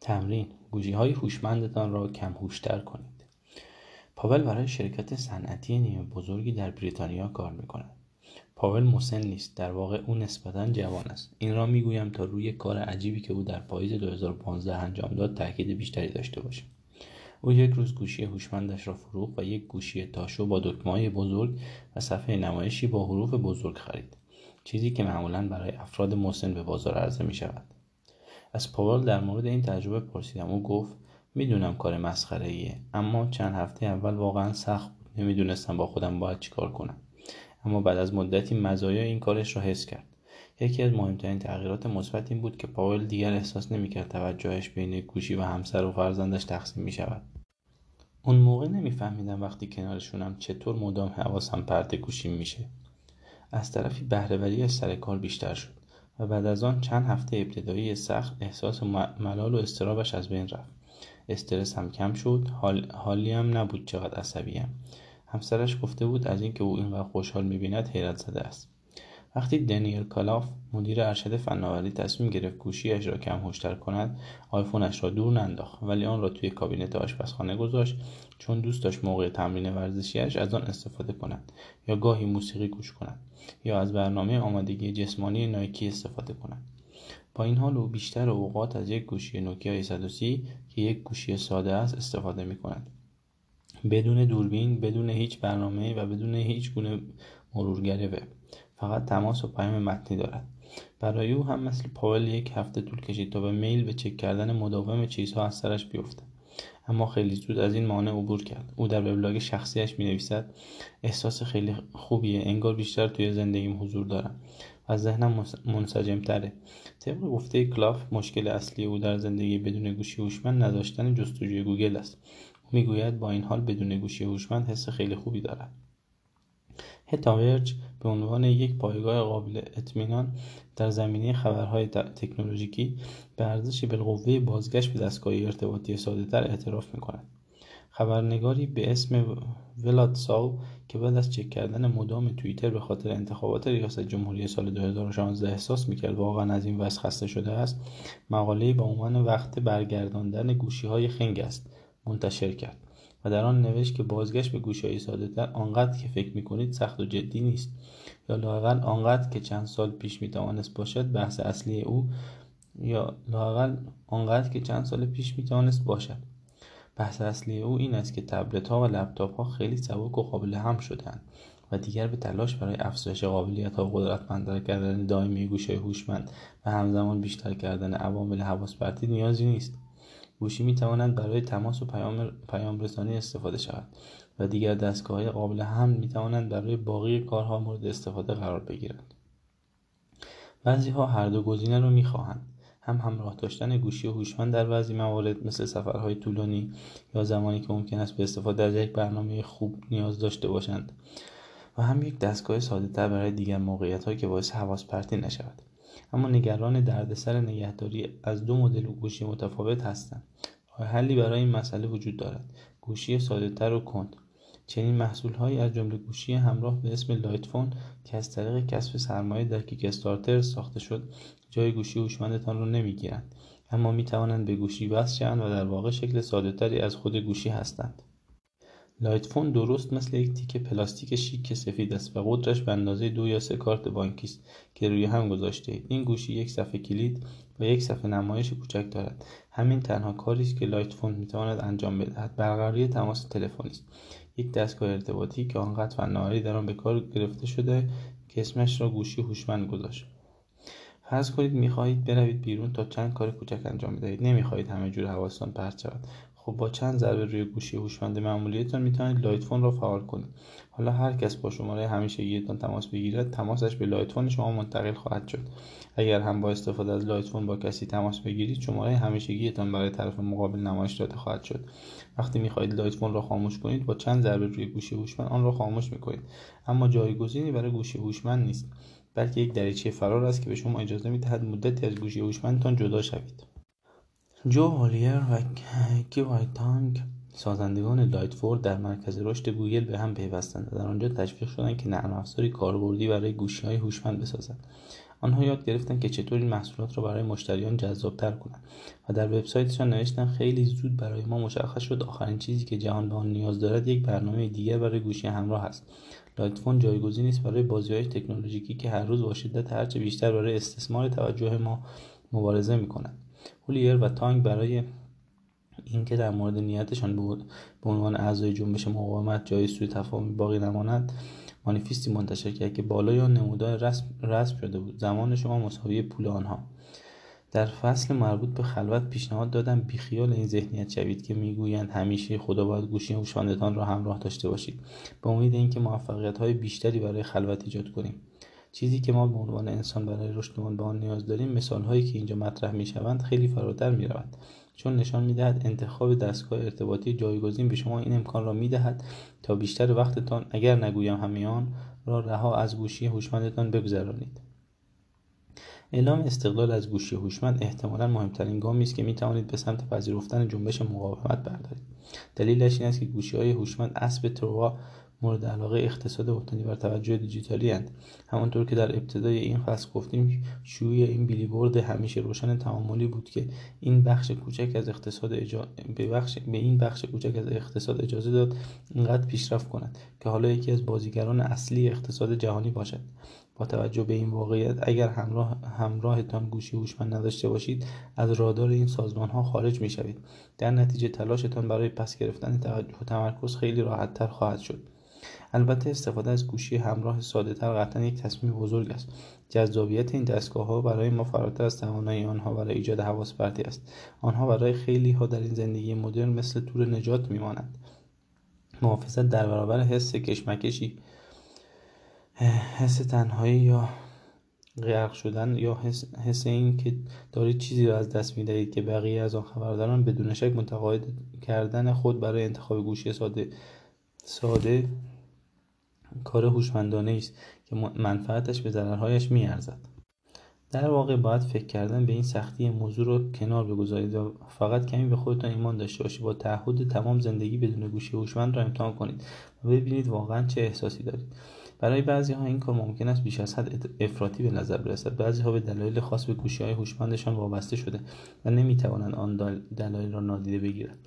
تمرین. گوشی های هوشمندتان را کم هوشتر کنید. پاول برای شرکت صنعتی نیمه بزرگی در بریتانیا کار می‌کند. پاول مسن نیست در واقع او نسبتا جوان است. این را می‌گویم تا روی کار عجیبی که او در پاییز 2015 انجام داد تاکید بیشتری داشته باشیم. او یک روز گوشی هوشمندش را فروخت و یک گوشی تاشو با دکمه‌های بزرگ و صفحه نمایشی با حروف بزرگ خرید. چیزی که معمولا برای افراد مسن به بازار عرضه می شود از پاول در مورد این تجربه پرسیدم. او گفت می‌دونم کار مسخره ایه اما چند هفته اول واقعا سخت بود. نمی‌دونستم با خودم باید چیکار کنم. اما بعد از مدتی مزایای این کارش را حس کرد. یکی از مهمترین تغییرات مثبت این بود که پاول دیگر احساس نمی‌کرد توجهش بین گوشی و همسر و فرزندش تقسیم می شود. اون موقع نمیفهمیدم وقتی کنارشونم چطور مدام حواسم پرت گوشیم میشه. از طرفی بهرهوری سر کار بیشتر شد. و بعد از آن چند هفته ابتدایی سخت احساس ملال و استرابش از بین رفت. استرس هم کم شد حال... حالی هم نبود چقدر عصبیم همسرش گفته بود از اینکه او اینقدر خوشحال می‌بیند حیرت زده است وقتی دنیل کالاف مدیر ارشد فناوری تصمیم گرفت گوشیاش را کم هوشتر کند آیفونش را دور ننداخت ولی آن را توی کابینت آشپزخانه گذاشت چون دوست داشت موقع تمرین ورزشیش از آن استفاده کند یا گاهی موسیقی گوش کند یا از برنامه آمادگی جسمانی نایکی استفاده کند. با این حال او بیشتر اوقات از یک گوشی نوکیا 130 که یک گوشی ساده است استفاده می کند بدون دوربین بدون هیچ برنامه و بدون هیچ گونه مرورگر وب. فقط تماس و پیام متنی دارد. برای او هم مثل پاول یک هفته طول کشید تا به میل به چک کردن مداوم چیزها از سرش بیفته. اما خیلی زود از این مانع عبور کرد. او در وبلاگ شخصیش می نویسد احساس خیلی خوبیه انگار بیشتر توی زندگیم حضور دارم و ذهنم منسجم تره طبق گفته کلاف مشکل اصلی او در زندگی بدون گوشی هوشمند نداشتن جستجوی گوگل است. می‌گوید با این حال بدون گوشی هوشمند حس خیلی خوبی دارد. هتاورج به عنوان یک پایگاه قابل اطمینان در زمینه خبرهای تکنولوژیکی به ارزش بالقوه بازگشت به دستگاه ارتباطی سادهتر اعتراف می‌کند. خبرنگاری به اسم ولاد ساو که بعد از چک کردن مدام توییتر به خاطر انتخابات ریاست جمهوری سال 2016 احساس می‌کرد واقعا از این وضع خسته شده است مقالهای با عنوان وقت برگرداندن گوشی های خنگ است منتشر کرد. در آن نوشت که بازگشت به گوشهای سادهتر آنقدر که فکر می‌کنید سخت و جدی نیست. یا لاقل آنقدر که چند سال پیش می‌توانست باشد بحث اصلی او یا لاقل آنقدر که چند سال پیش می‌توانست باشد. بحث اصلی او این است که تبلت ها و لپتاپ ها خیلی سبک و قابل هم شدند و دیگر به تلاش برای افزایش قابلیت و قدرتمندتر کردن دائمی گوشه هوشمند و همزمان بیشتر کردن عوامل حواس پرتی نیازی نیست. گوشی می توانند برای تماس و پیام, پیام رسانی استفاده شود و دیگر دستگاه های قابل حمل می توانند برای باقی کارها مورد استفاده قرار بگیرند بعضی ها هر دو گزینه رو می خواهند هم همراه داشتن گوشی هوشمند در بعضی موارد مثل سفرهای طولانی یا زمانی که ممکن است به استفاده از یک برنامه خوب نیاز داشته باشند و هم یک دستگاه ساده تر برای دیگر موقعیت هایی که باعث حواس پرتی نشود. اما نگران دردسر نگهداری از دو مدل گوشی متفاوت هستند. راه حلی برای این مسئله وجود دارد. گوشی سادهتر و کند. چنین محصولهایی از جمله گوشی همراه به اسم لایتفون که از طریق کسب سرمایه در کیک ساخته شد جای گوشی هوشمندتان را نمی‌گیرند. اما می توانند به گوشی وصل شوند و در واقع شکل سادهتری از خود گوشی هستند. Light Phone درست مثل یک تیکه پلاستیک شیک سفید است و قطرش به اندازه دو یا سه کارت بانکی است که روی هم گذاشته اید. این گوشی یک صفحه کلید و یک صفحه نمایش کوچک دارد. همین تنها کاری است که Light Phone می‌تواند انجام بدهد. برقراری تماس تلفنی است. یک دستگاه ارتباطی که آنقدر فناوری در آن به کار گرفته شده که اسمش را گوشی هوشمند گذاشت. فرض کنید می‌خواهید بروید بیرون تا چند کار کوچک انجام بدهید. نمی‌خواهید همه جور حواستان پرت شود. خب با چند ضربه روی گوشی هوشمند معمولیتان می‌توانید Light Phone را فعال کنید. حالا هر کس با شماره همیشگیتان تماس بگیرد تماسش به Light Phone شما منتقل خواهد شد. اگر هم با استفاده از Light Phone با کسی تماس بگیرید شماره همیشگیتان برای طرف مقابل نمایش داده خواهد شد. وقتی می‌خواهید Light Phone را خاموش کنید با چند ضربه روی گوشی هوشمند آن را خاموش می‌کنید. اما جایگزینی برای گوشی هوشمند نیست بلکه یک دریچه فرار است که به شما اجازه می‌دهد مدتی از گوشی هوشمندتان جدا شوید. جو هولیر و کای‌وی تانگ سازندگان Light Phone در مرکز رشد گوگل به هم پیوستند و در آنجا تشویق شدند که نرم افزاری کاربردی برای گوشی های هوشمند بسازند آنها یاد گرفتند که چطور این محصولات را برای مشتریان جذابتر کنند و در وبسایتشان نوشتن خیلی زود برای ما مشخص شد آخرین چیزی که جهان به آن نیاز دارد یک برنامه دیگر برای گوشی همراه است. لایتفون جایگزینی است برای بازیهای تکنولوژیکی که هر روز با شدت هرچه بیشتر برای استثمار توجه ما مبارزه می‌کنند هولیر و تانگ برای اینکه در مورد نیتشان به عنوان اعضای جنبش مقاومت جای سوی تفاهمی باقی نماند مانیفستی منتشر کرد که بالا یا نمودار رسم, رسم شده بود. زمان شما مساوی پول آنها. در فصل مربوط به خلوت پیشنهاد دادم بیخیال این ذهنیت شوید که می‌گویند همیشه خدا باید گوشی هوشمندتان را همراه داشته باشید. به امید اینکه موفقیت های بیشتری برای خلوت ایجاد کنیم. چیزی که ما به عنوان انسان برای رشدمان به آن نیاز داریم مثال هایی که اینجا مطرح می شوند خیلی فراتر می رود چون نشان می دهد انتخاب دستگاه ارتباطی جایگزین به شما این امکان را می دهد تا بیشتر وقتتان اگر نگویم همیان را رها از گوشی هوشمندتان بگذرانید. اعلام استقلال از گوشی هوشمند احتمالا مهمترین گامی است که می توانید به سمت پذیرفتن جنبش مقاومت بردارید دلیلش این است که گوشی های هوشمند اسب تروا مورد علاقه اقتصاد مبتنی بر توجه دیجیتالی هند. همانطور که در ابتدای این فصل گفتیم شیوع این بیلیبورد همیشه روشن تعاملی بود که این بخش کوچک از اقتصاد به, بخش... به این بخش کوچک از اقتصاد اجازه داد اینقدر پیشرفت کند که حالا یکی از بازیگران اصلی اقتصاد جهانی باشد با توجه به این واقعیت اگر همراه همراهتان گوشی هوشمند نداشته باشید از رادار این سازمان ها خارج می شوید در نتیجه تلاشتان برای پس گرفتن توجه و تمرکز خیلی راحت تر خواهد شد. البته استفاده از گوشی همراه ساده تر قطعا یک تصمیم بزرگ است. جذابیت این دستگاه ها برای ما فراتر از توانایی آنها برای ایجاد حواس پرتی است. آنها برای خیلی ها در این زندگی مدرن مثل تور نجات میمانند. محافظت در برابر حس کشمکشی حس تنهایی یا غرق شدن یا حس, حس این که دارید چیزی را از دست می‌دهید که بقیه از آن خبردارن بدون شک متقاعد کردن خود برای انتخاب گوشی ساده ساده کار هوشمندانه است که منفعتش به ضررهایش میارزد. در واقع باید فکر کردن به این سختی موضوع رو کنار بگذارید و فقط کمی به خودتان ایمان داشته باشید. با تعهد تمام زندگی بدون گوشی هوشمند را امتحان کنید و ببینید واقعا چه احساسی دارید. برای بعضی ها این کار ممکن است بیش از حد افراطی به نظر برسد. بعضی ها به دلایل خاص به گوشی های هوشمندشان وابسته شده و نمی‌توانند آن دلایل را نادیده بگیرند.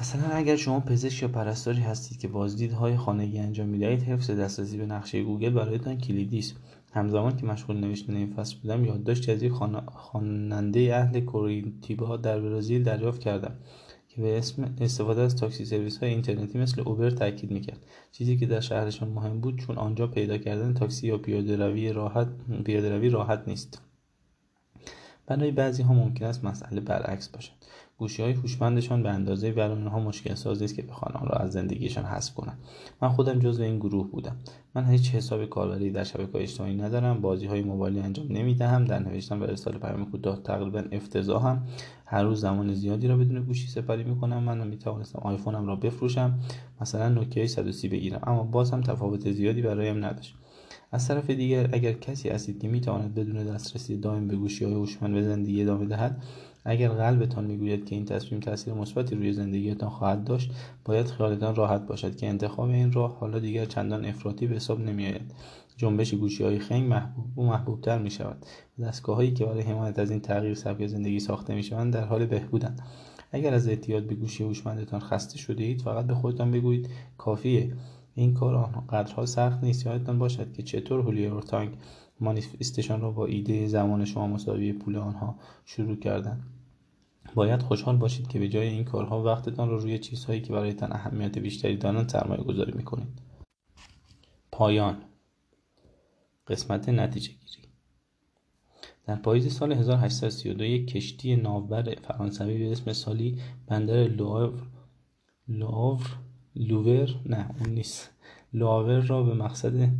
مثلا اگر شما پزشک یا پرستاری هستید که بازدیدهای خانگی انجام می‌دهید حفظ دسترسی به نقشه گوگل برایتان کلیدی است. همزمان که مشغول نوشتن این فصل بودم یادداشتی از یک خواننده اهل کوریتیبا در برزیل دریافت کردم. که به اسم استفاده از تاکسی سرویس های اینترنتی مثل اوبر تاکید می‌کرد. چیزی که در شهرشان مهم بود چون آنجا پیدا کردن تاکسی یا پیاده روی راحت پیاده روی راحت نیست. برای بعضی ها ممکن است مسئله برعکس باشد. گوشی های هوشمندشان به اندازه برای آنها مشکل سازی است که بخوان آن را از زندگیشان حذف کنند. من خودم جزو این گروه بودم. من هیچ حساب کاربری در شبکه اجتماعی ندارم. بازی های موبایلی انجام نمی‌دهم. در نوشتن و ارسال پیام کوتاه تقریبا افتضاحم. هر روز زمان زیادی را بدون گوشی سپری می‌کنم. من می توانستم آیفونم را بفروشم. مثلا نوکیای 130 بگیرم. اما باز هم تفاوت زیادی برایم نداشت. از طرف دیگر اگر کسی هستید که می‌تواند بدون دسترسی دائم به گوشی های هوشمند به زندگی ادامه دهد اگر قلبتان می‌گوید که این تصمیم تاثیر مثبتی روی زندگیتان خواهد داشت باید خیالتان راحت باشد که انتخاب این راه حالا دیگر چندان افراطی به حساب نمیآید. جنبش گوشی های خنگ محبوب و محبوبتر می شود دستگاه هایی که برای حمایت از این تغییر سبک زندگی ساخته می شوند در حال بهبودند. اگر از اعتیاد به گوشی هوشمندتان خسته شده اید فقط به خودتان بگویید کافیه. این کار آنقدرها سخت نیست. یادتان باشد که چطور هولی تانگ مانیفستشان را با ایده زمان شما مساوی پول آنها شروع کردند باید خوشحال باشید که به جای این کارها وقتتان را رو روی چیزهایی که برایتان اهمیت بیشتری دارند سرمایه گذاری می‌کنید. پایان. قسمت نتیجه گیری. در پاییز سال 1832 یک کشتی ناوبر فرانسوی به اسم سالی بندر لوور لوور لوور نه اون نیست. لاور را به مقصد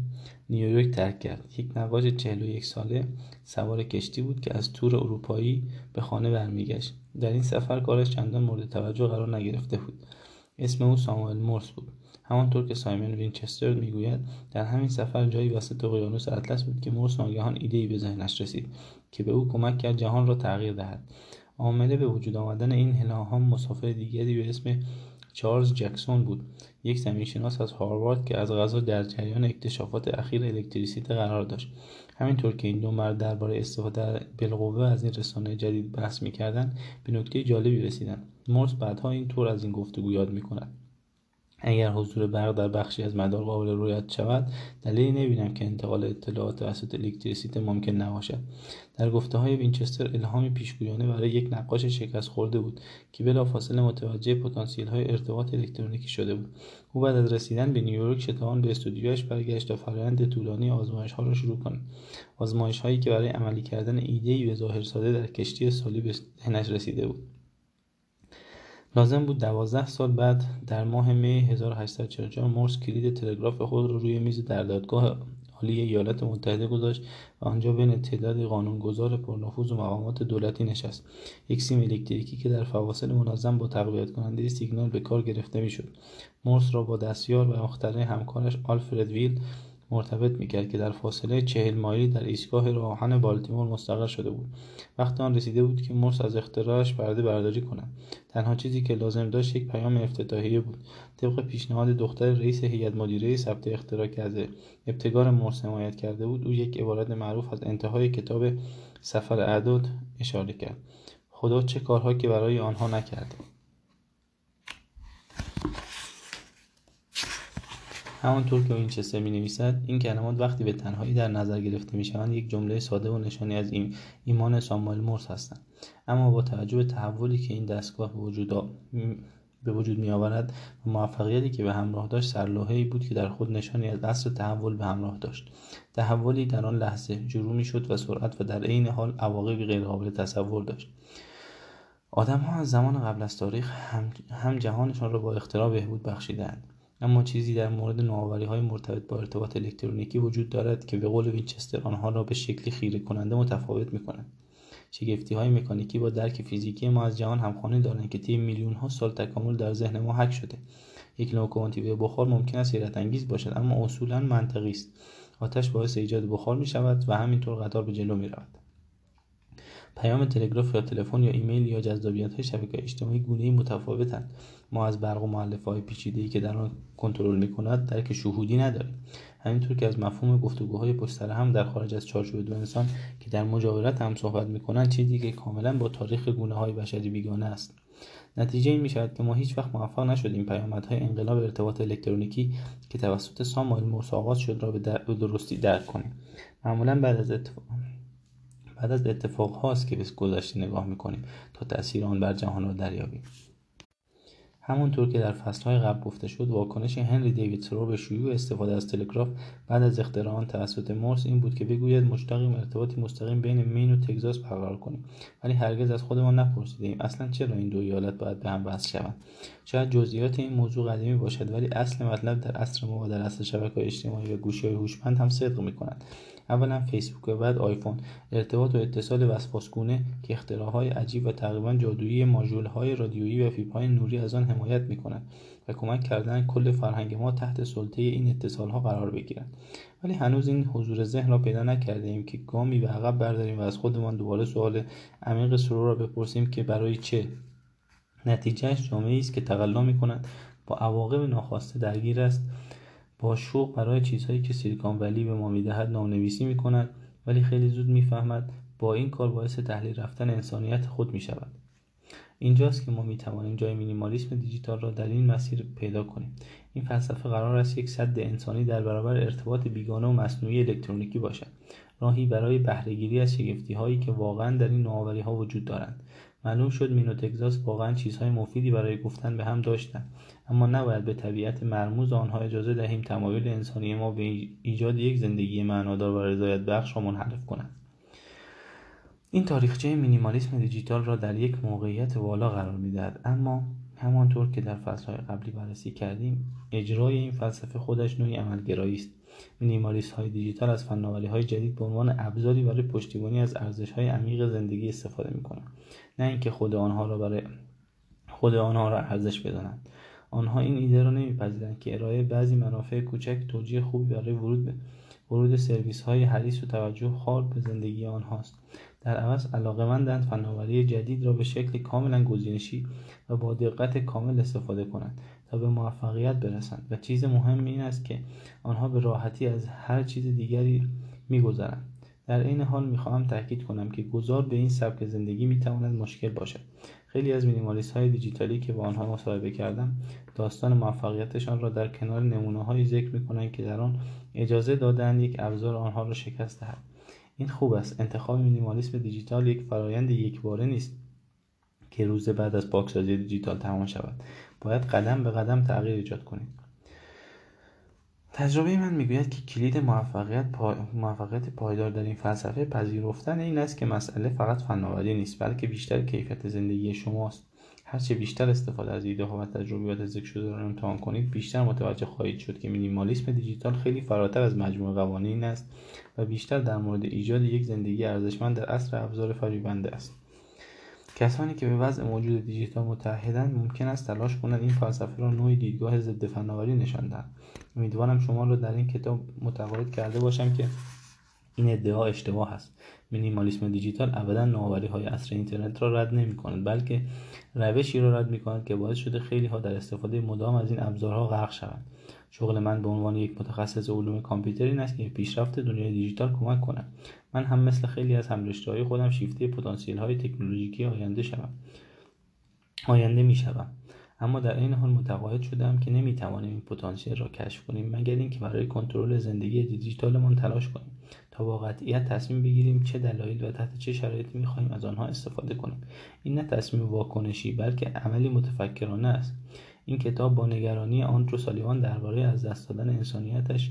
نیویورک ترک کرد. یک نقاش 41 ساله سوار کشتی بود که از تور اروپایی به خانه برمیگشت. در این سفر کارش چندان مورد توجه قرار نگرفته بود. اسم او ساموئل مورس بود. همانطور که سایمن وینچستر می‌گوید در همین سفر جایی وسط اقیانوس اطلس بود که مورس ناگهان ایدهای به ذهنش رسید که به او کمک کرد جهان را تغییر دهد. عامل به وجود آمدن این هلاهام مسافر دیگری به اسم چارلز جکسون بود یک زمینشناس از هاروارد که از غذا در جریان اکتشافات اخیر الکتریسیته قرار داشت. همینطور که این دو مرد درباره استفاده بالقوه از این رسانه جدید بحث می‌کردند به نکته جالبی رسیدند. مورس بعدها این طور از این گفتگو یاد می‌کند. اگر حضور برق در بخشی از مدار قابل رویت شود دلیلی نبینم که انتقال اطلاعات توسط الکتریسیته ممکن نباشد. در گفته های وینچستر الهامی پیشگویانه برای یک نقاش شکست خورده بود که بلافاصله متوجه پتانسیل های ارتباط الکترونیکی شده بود. او بعد از رسیدن به نیویورک شتابان به استودیویش برگشت تا فرآیند طولانی آزمایش ها را شروع کند آزمایش هایی که برای عملی کردن ایده به ظاهر ساده در کشتی سالی به رسیده بود. لازم بود دوازده سال بعد در ماه می 1844 مورس کلید تلگراف خود را روی میز در دادگاه عالی ایالات متحده گذاشت و آنجا بین تعداد قانونگذار پرنفوذ و مقامات دولتی نشست. یک سیم الکتریکی که در فواصل منظم با تقویت کننده سیگنال به کار گرفته می‌شد. مورس را با دستیار و مخترع همکارش آلفرد ویل مرتبط می‌کرد که در فاصله چهل مایلی در ایستگاه راهن بالتیمور مستقر شده بود. وقت آن رسیده بود که مورس از اختراعش برده برداری کند. تنها چیزی که لازم داشت یک پیام افتتاحیه بود. طبق پیشنهاد دختر رئیس هیئت مدیره ثبت اختراع کرده ابتکار مورس حمایت کرده بود او یک عبارت معروف از انتهای کتاب سفر اعداد اشاره کرد. خدا چه کارها که برای آنها نکرده. همانطور که وینچستر می نویسد این کلمات وقتی به تنهایی در نظر گرفته می شوند یک جمله ساده و نشانی از ایمان ساموئل مورس هستند. اما با توجه به تحولی که این دستگاه به وجود به وجود می آورد و موفقیتی که به همراه داشت سرلوحه‌ای بود که در خود نشانی از اصل تحول به همراه داشت. تحولی در آن لحظه شروع می شد و سرعت و در عین حال عواقبی غیرقابل تصور داشت. آدمها از زمان قبل از تاریخ هم, هم جهانشان را با اختراع بهبود بخشیدند اما چیزی در مورد های مرتبط با ارتباط الکترونیکی وجود دارد که به قول وینچستر آنها را به شکلی خیره کننده متفاوت می‌کند. شگفتی های مکانیکی با درک فیزیکی ما از جهان همخوانی دارند که طی میلیون ها سال تکامل در ذهن ما حک شده. یک لوکوموتیو بخار ممکن است حیرت انگیز باشد اما اصولا منطقی است. آتش باعث ایجاد بخار می شود و همینطور قطار به جلو می رود پیام تلگراف یا تلفن یا ایمیل یا جذابیت های شبکه اجتماعی گونه متفاوتند ما از برق و معلفه های پیچیده که در آن کنترل می کند درک شهودی نداریم. همینطور که از مفهوم گفتگوهای پشت هم در خارج از چارچوب دو انسان که در مجاورت هم صحبت می کنند چیزی که کاملا با تاریخ گونه های بشری بیگانه است. نتیجه این می شود که ما هیچ وقت موفق نشدیم پیامدهای انقلاب ارتباط الکترونیکی که توسط ساموئل مورس شد را به درستی درک کنیم. معمولا بعد از اتفاق بعد از اتفاق هاست که به گذشته نگاه می‌کنیم تا تاثیر آن بر جهان را دریابیم. همونطور که در فصلهای قبل گفته شد واکنش هنری دیوید سرو به شیوع استفاده از تلگراف بعد از اختراع آن توسط مورس این بود که بگوید مشتاقیم ارتباطی مستقیم بین مین و تگزاس برقرار کنیم. ولی هرگز از خودمان نپرسیدیم اصلا چرا این دو ایالت باید به هم وصل شوند؟ شاید جزئیات این موضوع قدیمی باشد ولی اصل مطلب در عصر ما و در عصر شبکه اجتماعی و گوشی های هوشمند هم صدق می‌کند. اولا فیسبوک و بعد آیفون. ارتباط و اتصال وسواسگونه که اختراعهای عجیب و تقریبا جادویی های رادیویی و های نوری از آن حمایت می‌کنند و کمک کردن کل فرهنگ ما تحت سلطه این اتصالها قرار بگیرند ولی هنوز این حضور ذهن را پیدا نکرده ایم که گامی به عقب برداریم و از خودمان دوباره سوال عمیق سرور را بپرسیم که برای چه؟ نتیجهش جامعه است که تقلا می‌کند با عواقب ناخواسته درگیر است. با شوق برای چیزهایی که سیلیکون ولی به ما می‌دهد نامنویسی می‌کند ولی خیلی زود می‌فهمد با این کار باعث تحلیل رفتن انسانیت خود می‌شود. اینجاست که ما می‌توانیم جای مینیمالیسم دیجیتال را در این مسیر پیدا کنیم. این فلسفه قرار است یک صد انسانی در برابر ارتباط بیگانه و مصنوعی الکترونیکی باشد. راهی برای بهرهگیری از شگفتی هایی که واقعا در این نوآوری ها وجود دارند. معلوم شد مین و تگزاس واقعا چیزهای مفیدی برای گفتن به هم داشتند اما نباید به طبیعت مرموز آنها اجازه دهیم تمایل انسانی ما به ایجاد یک زندگی معنادار و رضایت بخش را منحرف کنند. این تاریخچه مینیمالیسم دیجیتال را در یک موقعیت والا قرار می‌دهد. اما همانطور که در فصلهای قبلی بررسی کردیم اجرای این فلسفه خودش نوعی عملگرایی است. مینیمالیست های دیجیتال از فناوری های جدید به عنوان ابزاری برای پشتیبانی از ارزش های عمیق زندگی استفاده می کنند نه اینکه خود آنها را برای خود آنها را ارزش بدانند. آنها این ایده را نمیپذیرند که ارائه بعضی منافع کوچک توجیه خوبی برای ورود به ورود سرویس های حدیث و توجه خار به زندگی آنهاست. در عوض علاقمندند فناوری جدید را به شکل کاملا گزینشی و با دقت کامل استفاده کنند. به موفقیت برسند. و چیز مهم این است که آنها به راحتی از هر چیز دیگری میگذرند. در این حال می‌خواهم تاکید کنم که گذار به این سبک زندگی می‌تواند مشکل باشد. خیلی از مینیمالیست های دیجیتالی که با آنها مصاحبه کردم داستان موفقیتشان را در کنار نمونه های ذکر می که در آن اجازه دادن یک ابزار آنها را شکست دهد. این خوب است. انتخاب مینیمالیسم دیجیتال یک فرایند یکباره نیست که روز بعد از پاکسازی دیجیتال تمام شود. باید قدم به قدم تغییر ایجاد کنید تجربه من می‌گوید که کلید موفقیت, موفقیت پایدار در این فلسفه پذیرفتن این است که مسئله فقط فناوری نیست بلکه بیشتر کیفیت زندگی شماست. هرچه بیشتر استفاده از ایده ها و تجربیات ذکر شده را امتحان کنید بیشتر متوجه خواهید شد که مینیمالیسم دیجیتال خیلی فراتر از مجموع قوانین است و بیشتر در مورد ایجاد یک زندگی ارزشمند در اصر ابزار فریبنده است. کسانی که به وضع موجود دیجیتال متحدند ممکن است تلاش کنند این فلسفه را نوعی دیدگاه ضد فناوری نشان دهند. امیدوارم شما را در این کتاب متقاعد کرده باشم که این ادعا اشتباه است. مینیمالیسم دیجیتال ابدا نوآوری های عصر اینترنت را رد نمی کند بلکه روشی را رد می کند که باعث شده خیلی ها در استفاده مدام از این ابزارها غرق شوند. شغل من به عنوان یک متخصص علوم کامپیوتر این است که پیشرفت دنیای دیجیتال کمک کنم. من هم مثل خیلی از همرشته های خودم شیفته پتانسیل های تکنولوژیکی آینده شوم. آینده می شوم اما در این حال متقاعد شدم که نمی‌توانیم این پتانسیل را کشف کنیم مگر اینکه برای کنترل زندگی دیجیتالمان تلاش کنیم. تا با قطعیت تصمیم بگیریم چه دلایل و تحت چه شرایطی می‌خواهیم از آنها استفاده کنیم. این نه تصمیم واکنشی بلکه عملی متفکرانه است. این کتاب با نگرانی آندرو سالیوان درباره از دست دادن انسانیتش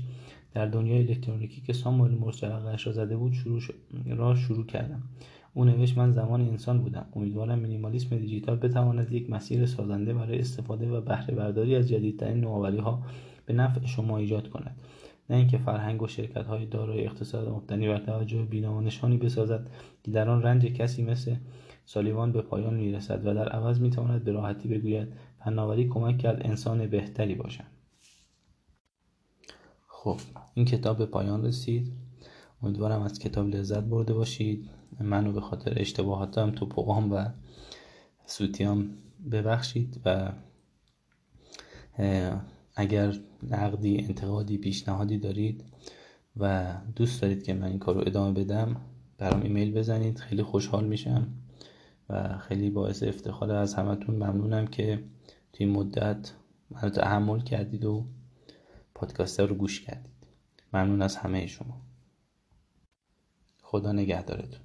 در دنیای الکترونیکی که ساموئل مورس را زده بود شروع را شروع کردم. او نوشت من زمان انسان بودم. امیدوارم مینیمالیسم دیجیتال بتواند یک مسیر سازنده برای استفاده و بهره برداری از جدیدترین نوآوری ها به نفع شما ایجاد کند. نه اینکه فرهنگ و شرکت های دارای اقتصاد مبتنی بر توجه بینا بسازد که در آن رنج کسی مثل سالیوان به پایان می‌رسد و در عوض می‌تواند به راحتی بگوید فناوری کمک کرد انسان بهتری باشم خب این کتاب به پایان رسید. امیدوارم از کتاب لذت برده باشید. منو به خاطر اشتباهاتم تو پوام و سوتیام ببخشید و اگر نقدی انتقادی پیشنهادی دارید و دوست دارید که من این کار رو ادامه بدم برام ایمیل بزنید. خیلی خوشحال میشم و خیلی باعث افتخار از همتون ممنونم که توی مدت منو تحمل کردید و پادکست رو گوش کردید. ممنون از همه شما. خدا نگهدارتون.